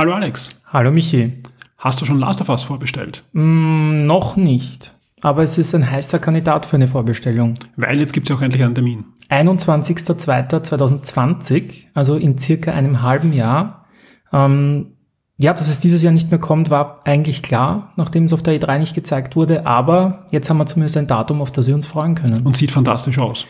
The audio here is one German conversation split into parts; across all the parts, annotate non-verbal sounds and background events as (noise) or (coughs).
Hallo Alex. Hallo Michi. Hast du schon Last of Us vorbestellt? Mm, noch nicht. Aber es ist ein heißer Kandidat für eine Vorbestellung. Weil jetzt gibt es ja auch endlich einen Termin. 21.02.2020, also in circa einem halben Jahr. Ähm, ja, dass es dieses Jahr nicht mehr kommt, war eigentlich klar, nachdem es auf der E3 nicht gezeigt wurde. Aber jetzt haben wir zumindest ein Datum, auf das wir uns freuen können. Und sieht fantastisch aus.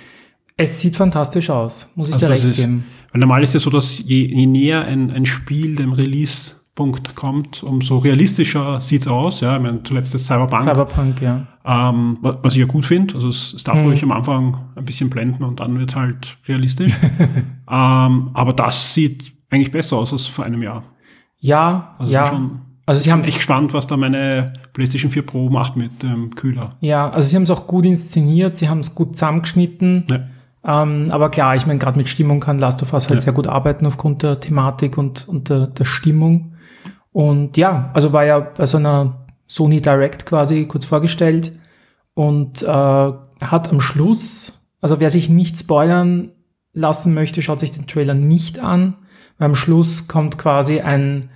Es sieht fantastisch aus, muss ich also dir recht ist, geben. Weil normal ist ja so, dass je, je näher ein, ein Spiel dem Release-Punkt kommt, umso realistischer sieht's aus. Ja, ich meine, zuletzt ist Cyberpunk. Cyberpunk, ja. Ähm, was ich ja gut finde. Also es, es darf mhm. ruhig am Anfang ein bisschen blenden und dann wird's halt realistisch. (laughs) ähm, aber das sieht eigentlich besser aus als vor einem Jahr. Ja, also ja. Schon, also sie haben echt gespannt, was da meine PlayStation 4 Pro macht mit dem ähm, Kühler. Ja, also sie haben es auch gut inszeniert, sie haben es gut zusammengeschnitten. Ja. Ähm, aber klar, ich meine, gerade mit Stimmung kann Last of Us halt ja. sehr gut arbeiten aufgrund der Thematik und, und der, der Stimmung. Und ja, also war ja bei so einer Sony Direct quasi kurz vorgestellt und äh, hat am Schluss, also wer sich nicht spoilern lassen möchte, schaut sich den Trailer nicht an. Weil am Schluss kommt quasi ein,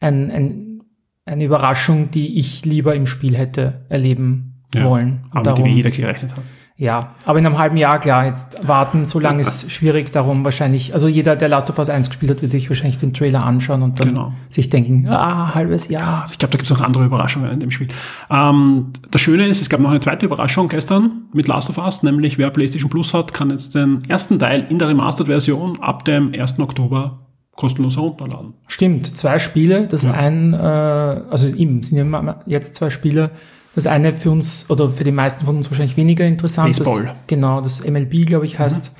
ein, ein, eine Überraschung, die ich lieber im Spiel hätte erleben ja, wollen. Und aber darum, die jeder gerechnet hat. Ja, aber in einem halben Jahr, klar, jetzt warten, so lange ist (laughs) schwierig, darum wahrscheinlich, also jeder, der Last of Us 1 gespielt hat, wird sich wahrscheinlich den Trailer anschauen und dann genau. sich denken, ah, halbes Jahr. Ich glaube, da gibt es auch andere Überraschungen in dem Spiel. Ähm, das Schöne ist, es gab noch eine zweite Überraschung gestern mit Last of Us, nämlich wer PlayStation Plus hat, kann jetzt den ersten Teil in der Remastered-Version ab dem 1. Oktober kostenlos herunterladen. Stimmt, zwei Spiele, das ja. ein, äh, also ihm sind ja jetzt zwei Spiele, das eine für uns oder für die meisten von uns wahrscheinlich weniger interessant. Baseball. Das, genau, das MLB, glaube ich, heißt. Mhm.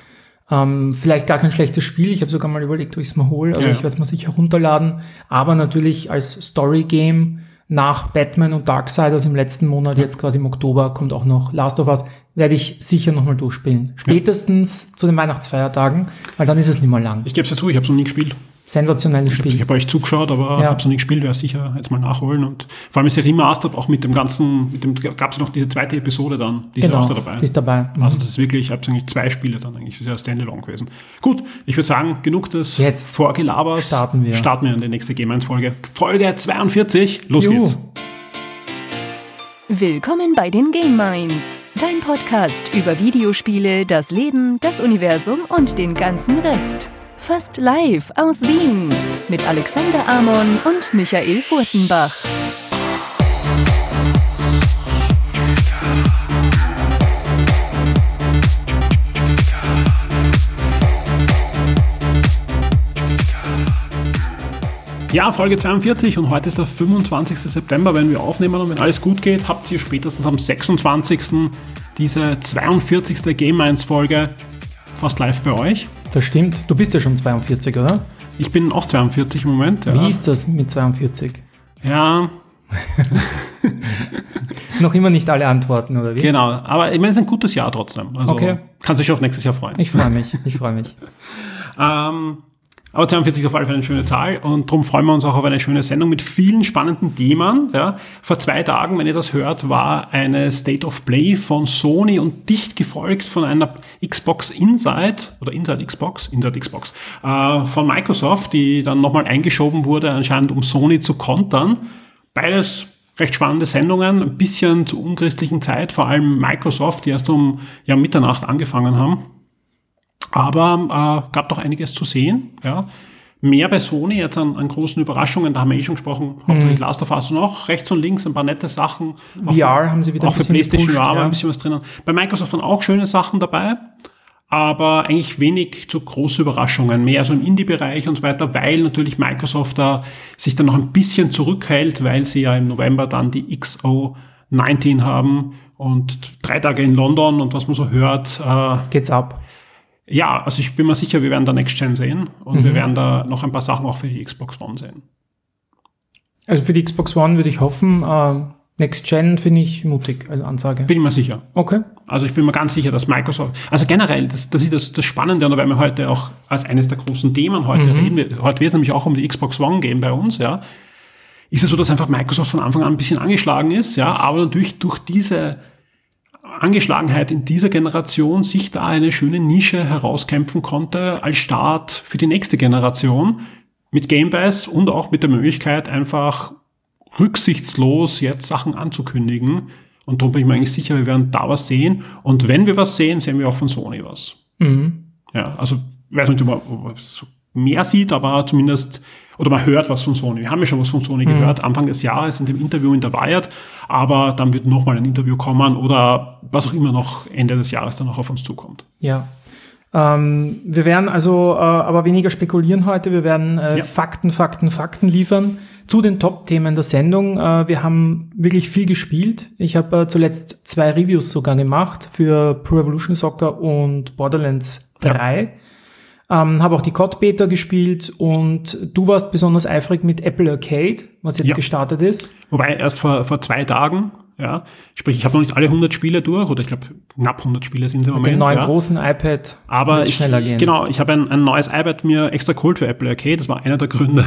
Ähm, vielleicht gar kein schlechtes Spiel. Ich habe sogar mal überlegt, ob ich es mal hole. Also ja. ich werde es mal sicher herunterladen. Aber natürlich als Story-Game nach Batman und Darksiders im letzten Monat, ja. jetzt quasi im Oktober, kommt auch noch Last of Us, werde ich sicher nochmal durchspielen. Spätestens ja. zu den Weihnachtsfeiertagen, weil dann ist es nicht mehr lang. Ich gebe es ja zu, ich habe es noch nie gespielt sensationelles Spiel. Ich habe hab euch zugeschaut, aber ja. habe es noch nicht gespielt, werde sicher jetzt mal nachholen. Und vor allem ist ja Remastered auch mit dem ganzen, mit dem gab es noch diese zweite Episode dann, die genau, ist auch da dabei. Die ist dabei. Mhm. Also das ist wirklich, ich habe eigentlich zwei Spiele dann eigentlich, das ist ja Standalone gewesen. Gut, ich würde sagen, genug des jetzt Vorgelabers. Starten wir. Starten wir in die nächste Game 1 Folge. Folge 42, los Juhu. geht's. Willkommen bei den Game Minds, dein Podcast über Videospiele, das Leben, das Universum und den ganzen Rest. Fast live aus Wien mit Alexander Amon und Michael Furtenbach. Ja, Folge 42 und heute ist der 25. September, wenn wir aufnehmen und wenn alles gut geht, habt ihr spätestens am 26. diese 42. Game 1 Folge fast live bei euch. Das stimmt. Du bist ja schon 42, oder? Ich bin auch 42 im Moment. Ja. Wie ist das mit 42? Ja. (laughs) Noch immer nicht alle Antworten, oder wie? Genau, aber ich meine, es ist ein gutes Jahr trotzdem. Also okay. Kannst dich auf nächstes Jahr freuen. Ich freue mich, ich freue mich. (laughs) ähm, aber 42 ist auf alle Fälle eine schöne Zahl und darum freuen wir uns auch auf eine schöne Sendung mit vielen spannenden Themen. Ja. Vor zwei Tagen, wenn ihr das hört, war eine State of Play von Sony und dicht gefolgt von einer Xbox Inside oder Inside Xbox, Inside Xbox, äh, von Microsoft, die dann nochmal eingeschoben wurde, anscheinend um Sony zu kontern. Beides recht spannende Sendungen, ein bisschen zu unchristlichen Zeit, vor allem Microsoft, die erst um ja, Mitternacht angefangen haben. Aber äh, gab doch einiges zu sehen. Ja. Mehr bei Sony jetzt an, an großen Überraschungen, da haben wir eh schon gesprochen, hauptsächlich mhm. Last of Us auch rechts und links ein paar nette Sachen. VR auch, haben sie wieder Auch für PlayStation gepusht, VR ja. ein bisschen was drinnen. Bei Microsoft waren auch schöne Sachen dabei, aber eigentlich wenig zu große Überraschungen, mehr so im Indie-Bereich und so weiter, weil natürlich Microsoft da sich dann noch ein bisschen zurückhält, weil sie ja im November dann die XO19 haben und drei Tage in London und was man so hört. Äh, Geht's ab. Ja, also ich bin mir sicher, wir werden da Next Gen sehen und mhm. wir werden da noch ein paar Sachen auch für die Xbox One sehen. Also für die Xbox One würde ich hoffen, äh, Next Gen finde ich mutig als Ansage. Bin ich mir sicher. Okay. Also ich bin mir ganz sicher, dass Microsoft, also generell, das, das ist das, das Spannende, und da werden wir heute auch als eines der großen Themen heute mhm. reden. Heute wird es nämlich auch um die Xbox One gehen bei uns, ja. Ist es so, dass einfach Microsoft von Anfang an ein bisschen angeschlagen ist, ja, aber natürlich durch diese Angeschlagenheit in dieser Generation sich da eine schöne Nische herauskämpfen konnte als Start für die nächste Generation, mit Game Pass und auch mit der Möglichkeit, einfach rücksichtslos jetzt Sachen anzukündigen. Und darum bin ich mir eigentlich sicher, wir werden da was sehen. Und wenn wir was sehen, sehen wir auch von Sony was. Mhm. Ja, also ich weiß nicht, ob man mehr sieht, aber zumindest, oder man hört was von Sony. Wir haben ja schon was von Sony mhm. gehört, Anfang des Jahres in dem Interview in der Wired, aber dann wird nochmal ein Interview kommen oder was auch immer noch Ende des Jahres dann noch auf uns zukommt. Ja, ähm, wir werden also äh, aber weniger spekulieren heute. Wir werden äh, ja. Fakten, Fakten, Fakten liefern zu den Top-Themen der Sendung. Äh, wir haben wirklich viel gespielt. Ich habe äh, zuletzt zwei Reviews sogar gemacht für Pro Evolution Soccer und Borderlands 3. Ja. Ähm, habe auch die COD Beta gespielt und du warst besonders eifrig mit Apple Arcade, was jetzt ja. gestartet ist. Wobei erst vor, vor zwei Tagen ja, sprich, ich habe noch nicht alle 100 Spiele durch, oder ich glaube, knapp 100 Spiele sind sie im Mit Moment. Mit dem neuen ja. großen iPad Aber ich, schneller gehen. Genau, ich habe ein, ein neues iPad mir extra geholt für Apple Arcade, das war einer der Gründe.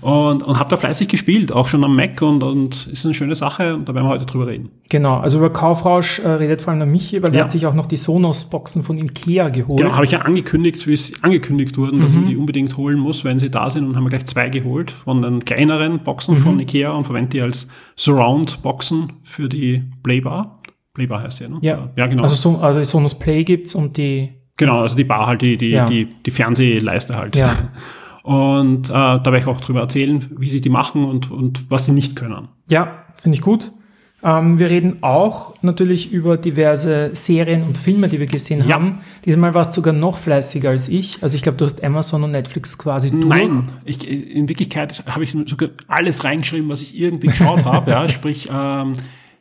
Und, und habe da fleißig gespielt, auch schon am Mac und, und ist eine schöne Sache und da werden wir heute drüber reden. Genau, also über Kaufrausch äh, redet vor allem der Michi, weil ja. er hat sich auch noch die Sonos-Boxen von Ikea geholt. Genau, habe ich ja angekündigt, wie es angekündigt wurden, dass mhm. ich die unbedingt holen muss, wenn sie da sind und haben wir gleich zwei geholt von den kleineren Boxen mhm. von Ikea und verwende die als Surround-Boxen für die Playbar. Playbar heißt ja, ne? Ja, ja genau. Also, so, also Sonos Play gibt's und die Genau, also die Bar halt, die, die, ja. die, die Fernsehleiste halt. Ja. (laughs) Und äh, da werde ich auch drüber erzählen, wie sie die machen und, und was sie nicht können. Ja, finde ich gut. Ähm, wir reden auch natürlich über diverse Serien und Filme, die wir gesehen ja. haben. Diesmal warst du sogar noch fleißiger als ich. Also ich glaube, du hast Amazon und Netflix quasi durch. Nein, ich, in Wirklichkeit habe ich sogar alles reingeschrieben, was ich irgendwie geschaut habe. Ja, (laughs) sprich, ähm,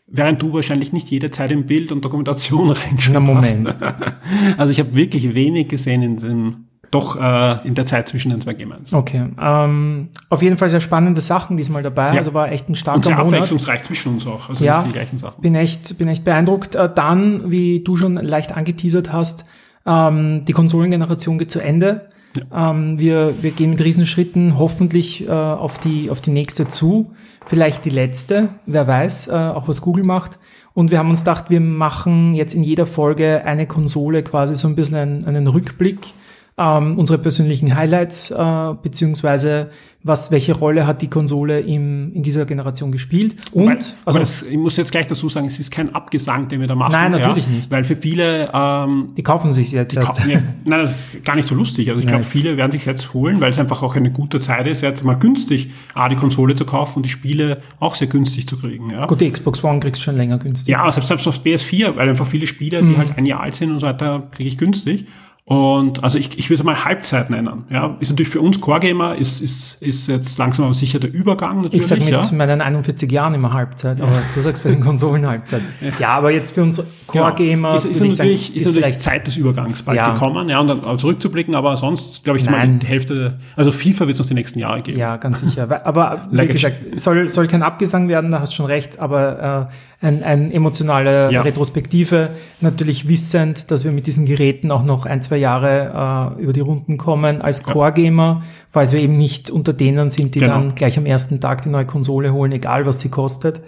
während du wahrscheinlich nicht jede Zeit im Bild und Dokumentation (laughs) reingeschrieben Na, Moment. hast. (laughs) Also ich habe wirklich wenig gesehen in den doch äh, in der Zeit zwischen den zwei Games. Okay. Ähm, auf jeden Fall sehr spannende Sachen diesmal dabei. Ja. Also war echt ein starker Und sehr Monat. abwechslungsreich zwischen uns auch. Also ja, die gleichen Sachen. Bin echt, bin echt beeindruckt. Äh, dann, wie du schon leicht angeteasert hast, ähm, die Konsolengeneration geht zu Ende. Ja. Ähm, wir, wir gehen mit Riesenschritten hoffentlich äh, auf, die, auf die nächste zu. Vielleicht die letzte, wer weiß, äh, auch was Google macht. Und wir haben uns gedacht, wir machen jetzt in jeder Folge eine Konsole quasi so ein bisschen einen, einen Rückblick ähm, unsere persönlichen Highlights, äh, beziehungsweise was, welche Rolle hat die Konsole im, in dieser Generation gespielt. Und, weil, also, das, ich muss jetzt gleich dazu sagen, es ist kein Abgesang, den wir da machen. Nein, natürlich ja, nicht. Weil für viele, ähm, die kaufen sich jetzt erst. Ja, nein, das ist gar nicht so lustig. Also ich glaube, viele werden sich jetzt holen, weil es einfach auch eine gute Zeit ist, jetzt mal günstig A, die Konsole zu kaufen und die Spiele auch sehr günstig zu kriegen. Ja. Gut, die Xbox One kriegst du schon länger günstig. Ja, selbst, selbst auf PS4, weil einfach viele Spiele, die mhm. halt ein Jahr alt sind und so weiter, kriege ich günstig. Und also ich, ich würde mal Halbzeit nennen. Ja, ist natürlich für uns Core-Gamer ist, ist, ist jetzt langsam aber sicher der Übergang natürlich. Ich sage mit ja. meinen 41 Jahren immer Halbzeit, aber du sagst bei den Konsolen Halbzeit. Ja, ja aber jetzt für uns Core-Gamer ist, ist, natürlich, sagen, ist, ist natürlich Zeit des Übergangs bald ja. gekommen, ja, und dann zurückzublicken, aber sonst glaube ich, ist mal die Hälfte, also FIFA wird es noch die nächsten Jahre geben. Ja, ganz sicher. (laughs) Aber wie gesagt, soll, soll kein Abgesang werden, da hast du schon recht, aber äh, ein, ein emotionale Retrospektive, natürlich wissend, dass wir mit diesen Geräten auch noch ein, zwei zwei Jahre äh, über die Runden kommen als Core-Gamer, falls wir eben nicht unter denen sind, die genau. dann gleich am ersten Tag die neue Konsole holen, egal was sie kostet.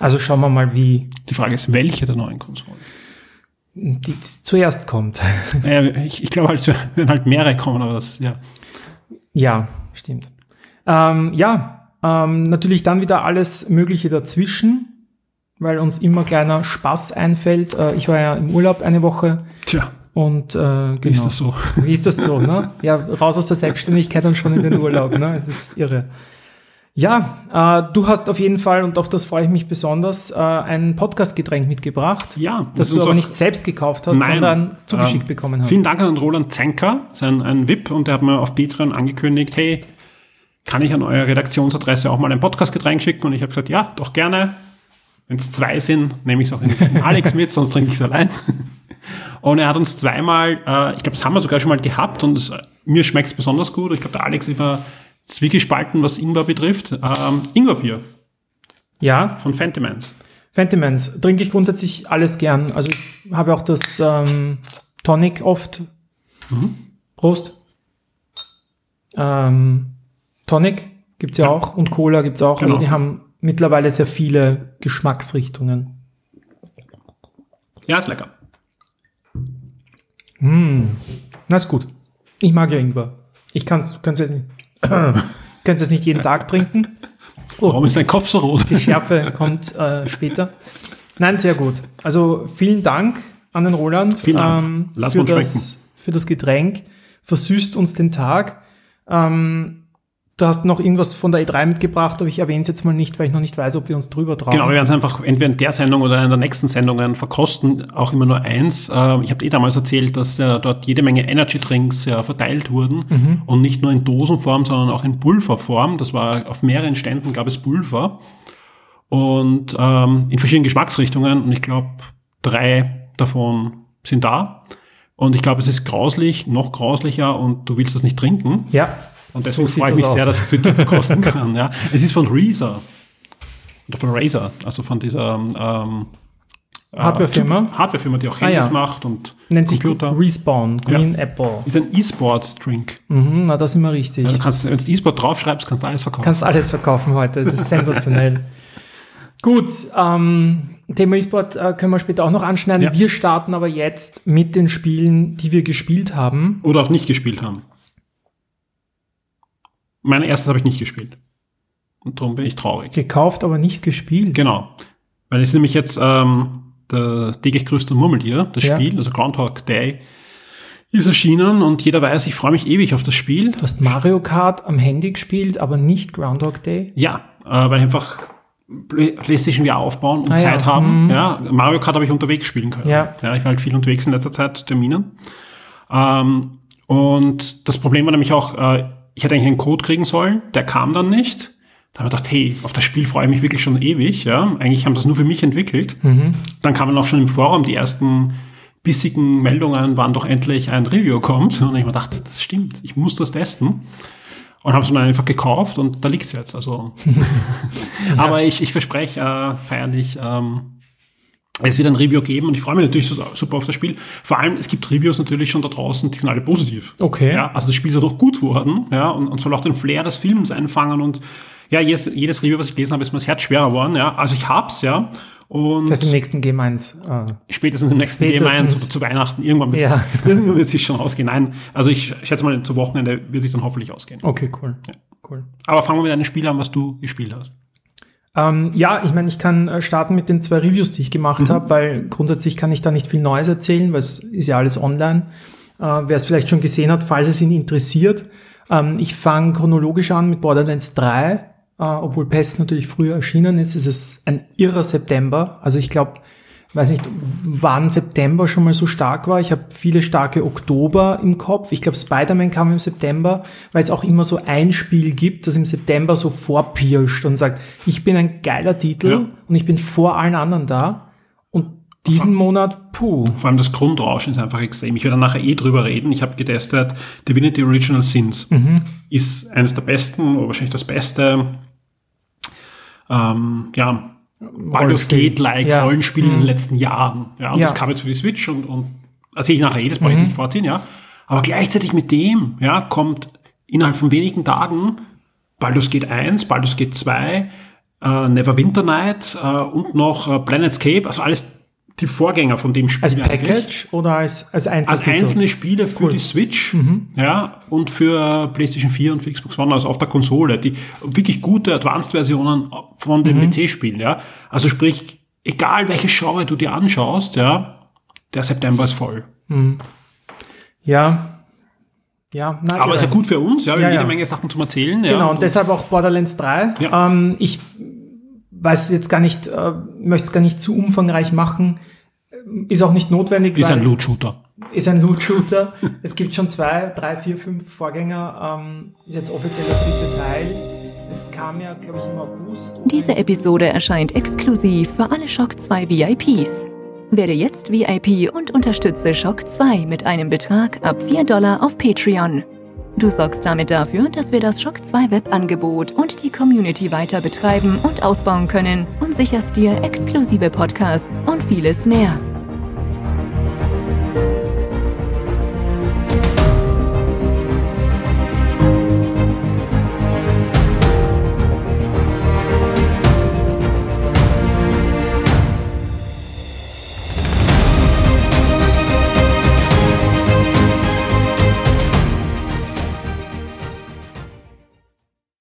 Also schauen wir mal, wie. Die Frage ist, welche der neuen Konsolen? Die zuerst kommt. (laughs) Ja, ich, ich glaube halt, (laughs) wenn halt mehrere kommen, aber das, ja. Ja, stimmt. Ähm, ja, ähm, natürlich dann wieder alles Mögliche dazwischen, weil uns immer kleiner Spaß einfällt. Äh, ich war ja im Urlaub eine Woche. Tja. Und äh, genau. Wie ist das so? Wie ist das so, ne? Ja, raus aus der Selbstständigkeit und schon in den Urlaub, ne? (laughs) Es ist irre. Ja, äh, du hast auf jeden Fall, und auf das freue ich mich besonders, äh, ein Podcast-Getränk mitgebracht. Ja. Das, du aber nicht selbst gekauft hast, nein, sondern zugeschickt äh, bekommen hast. Vielen Dank an Roland Zenker, sein ein VIP, und der hat mir auf Patreon angekündigt, hey, kann ich an eure Redaktionsadresse auch mal ein Podcast-Getränk schicken? Und ich habe gesagt, ja, doch gerne. Wenn es zwei sind, nehme ich es auch in Alex (laughs) mit, sonst trinke ich es allein. Und er hat uns zweimal, äh, ich glaube, das haben wir sogar schon mal gehabt und es, mir schmeckt es besonders gut. Ich glaube, der Alex ist immer zwiegespalten, was Ingwer betrifft. Ähm, Ingwerbier. Ja. Von Fentimans. Fentimans trinke ich grundsätzlich alles gern. Also ich habe auch das ähm, Tonic oft. Mhm. Prost. Ähm, Tonic gibt's ja, ja, auch und Cola gibt's auch. Also genau. Also die haben mittlerweile sehr viele Geschmacksrichtungen. Ja, ist lecker. Mm. Na ist gut. Ich mag ja Ingwer. Ich kann es jetzt nicht. (coughs) Könnt es nicht jeden Tag trinken. Oh, Warum ist dein Kopf so rot? Die Schärfe kommt äh, später. Nein, sehr gut. Also vielen Dank an den Roland vielen Dank. Ähm, Lass für, das, für das Getränk. Versüßt uns den Tag. Ähm, Du hast noch irgendwas von der E3 mitgebracht, aber ich erwähne es jetzt mal nicht, weil ich noch nicht weiß, ob wir uns drüber trauen. Genau, wir werden es einfach entweder in der Sendung oder in der nächsten Sendung verkosten, auch immer nur eins. Ähm, ich habe eh damals erzählt, dass dort jede Menge Energy Drinks verteilt wurden mhm. und nicht nur in Dosenform, sondern auch in Pulverform. Das war auf mehreren Ständen gab es Pulver und ähm, in verschiedenen Geschmacksrichtungen und ich glaube, drei davon sind da. Und ich glaube, es ist grauslich, noch grauslicher und du willst das nicht trinken. Ja. Und deswegen so freue ich mich aus. sehr, dass es Twitter verkosten kann. Ja. Es ist von Razer. Oder von Razer, also von dieser ähm, äh, Hardwarefirma. Hardwarefirma, die auch Handys ah, ja. macht und Nennt Computer. sich Respawn, Green ja. Apple. Ist ein E-Sport-Drink. Mhm, na, das ist immer richtig. Ja, du kannst, wenn du E-Sport draufschreibst, kannst du alles verkaufen. Kannst alles verkaufen heute, das ist sensationell. (laughs) Gut, ähm, Thema E-Sport äh, können wir später auch noch anschneiden. Wir starten aber jetzt mit den Spielen, die wir gespielt haben. Oder auch nicht gespielt haben. Mein erstes habe ich nicht gespielt. Und darum bin ich traurig. Gekauft, aber nicht gespielt. Genau. Weil es ist nämlich jetzt ähm, der täglich größte Murmeltier, das ja. Spiel, also Groundhog Day, ist erschienen und jeder weiß, ich freue mich ewig auf das Spiel. Du hast Mario Kart am Handy gespielt, aber nicht Groundhog Day? Ja, äh, weil ich einfach PlayStation wieder aufbauen und ah, Zeit ja. haben. Mhm. Ja, Mario Kart habe ich unterwegs spielen können. Ja. ja. Ich war halt viel unterwegs in letzter Zeit, Terminen. Ähm, und das Problem war nämlich auch, äh, ich hätte eigentlich einen Code kriegen sollen, der kam dann nicht. Da habe ich gedacht, hey, auf das Spiel freue ich mich wirklich schon ewig. Ja? Eigentlich haben das nur für mich entwickelt. Mhm. Dann kamen auch schon im Forum die ersten bissigen Meldungen, wann doch endlich ein Review kommt. Und ich mir gedacht, das stimmt, ich muss das testen. Und habe es mir dann einfach gekauft und da liegt es jetzt. Also. ja. (laughs) Aber ich, ich verspreche äh, feierlich, ähm, es wird ein Review geben und ich freue mich natürlich super auf das Spiel. Vor allem, es gibt Reviews natürlich schon da draußen, die sind alle positiv. Okay. Ja, also das Spiel ist ja doch gut worden, ja, und, und soll auch den Flair des Films einfangen und ja, jedes, jedes Review, was ich gelesen habe, ist mir das Herz schwerer geworden, ja. Also ich hab's, ja. Und das ist im nächsten Game 1. Äh, spätestens im nächsten spätestens. Game 1 oder zu Weihnachten. Irgendwann wird, ja. (laughs) es sich schon ausgehen. Nein, also ich schätze mal, zu Wochenende wird es dann hoffentlich ausgehen. Okay, cool. Ja. cool. Aber fangen wir mit einem Spiel an, was du gespielt hast. Ähm, ja, ich meine, ich kann äh, starten mit den zwei Reviews, die ich gemacht mhm. habe, weil grundsätzlich kann ich da nicht viel Neues erzählen, weil es ist ja alles online. Äh, Wer es vielleicht schon gesehen hat, falls es ihn interessiert. Ähm, ich fange chronologisch an mit Borderlands 3, äh, obwohl Pest natürlich früher erschienen ist. Es ist ein irrer September. Also ich glaube, weiß nicht, wann September schon mal so stark war. Ich habe viele starke Oktober im Kopf. Ich glaube, Spider-Man kam im September, weil es auch immer so ein Spiel gibt, das im September so vorpirscht und sagt, ich bin ein geiler Titel ja. und ich bin vor allen anderen da. Und diesen Monat, puh. Vor allem das Grundrauschen ist einfach extrem. Ich werde nachher eh drüber reden. Ich habe getestet, Divinity Original Sins mhm. ist eines der besten, oder wahrscheinlich das beste, ähm, ja, Baldur's Gate-like ja. Rollenspiel mhm. in den mhm. letzten Jahren. Ja, und ja. das kam jetzt für die Switch und, und erzähle ich nachher jedes das brauche ich mhm. nicht vorziehen, ja. Aber gleichzeitig mit dem, ja, kommt innerhalb von wenigen Tagen Baldur's Gate 1, Baldur's Gate 2, äh, Neverwinter Night äh, und noch äh, Planetscape, also alles die Vorgänger von dem Spiel. Als Package eigentlich. oder als, als einzelne Als einzelne Spiele für cool. die Switch mhm. ja, und für PlayStation 4 und für Xbox One, also auf der Konsole. Die wirklich gute Advanced-Versionen von den mhm. PC-Spielen. Ja. Also sprich, egal welche Genre du dir anschaust, ja, der September ist voll. Mhm. Ja, ja, nein, aber ist ja gut für uns, ja, wir ja, haben jede ja. Menge Sachen zum Erzählen. Genau, ja. und deshalb auch Borderlands 3. Ja. Ähm, ich weiß jetzt gar nicht, äh, möchte es gar nicht zu umfangreich machen. Ist auch nicht notwendig. Ist ein Loot-Shooter. Ist ein Loot-Shooter. (laughs) es gibt schon zwei, drei, vier, fünf Vorgänger. Ähm, ist jetzt offiziell der dritte Teil. Es kam ja, glaube ich, im August. Diese Episode erscheint exklusiv für alle Shock 2 VIPs. Werde jetzt VIP und unterstütze Shock 2 mit einem Betrag ab 4 Dollar auf Patreon. Du sorgst damit dafür, dass wir das Shock 2 Webangebot und die Community weiter betreiben und ausbauen können und sicherst dir exklusive Podcasts und vieles mehr.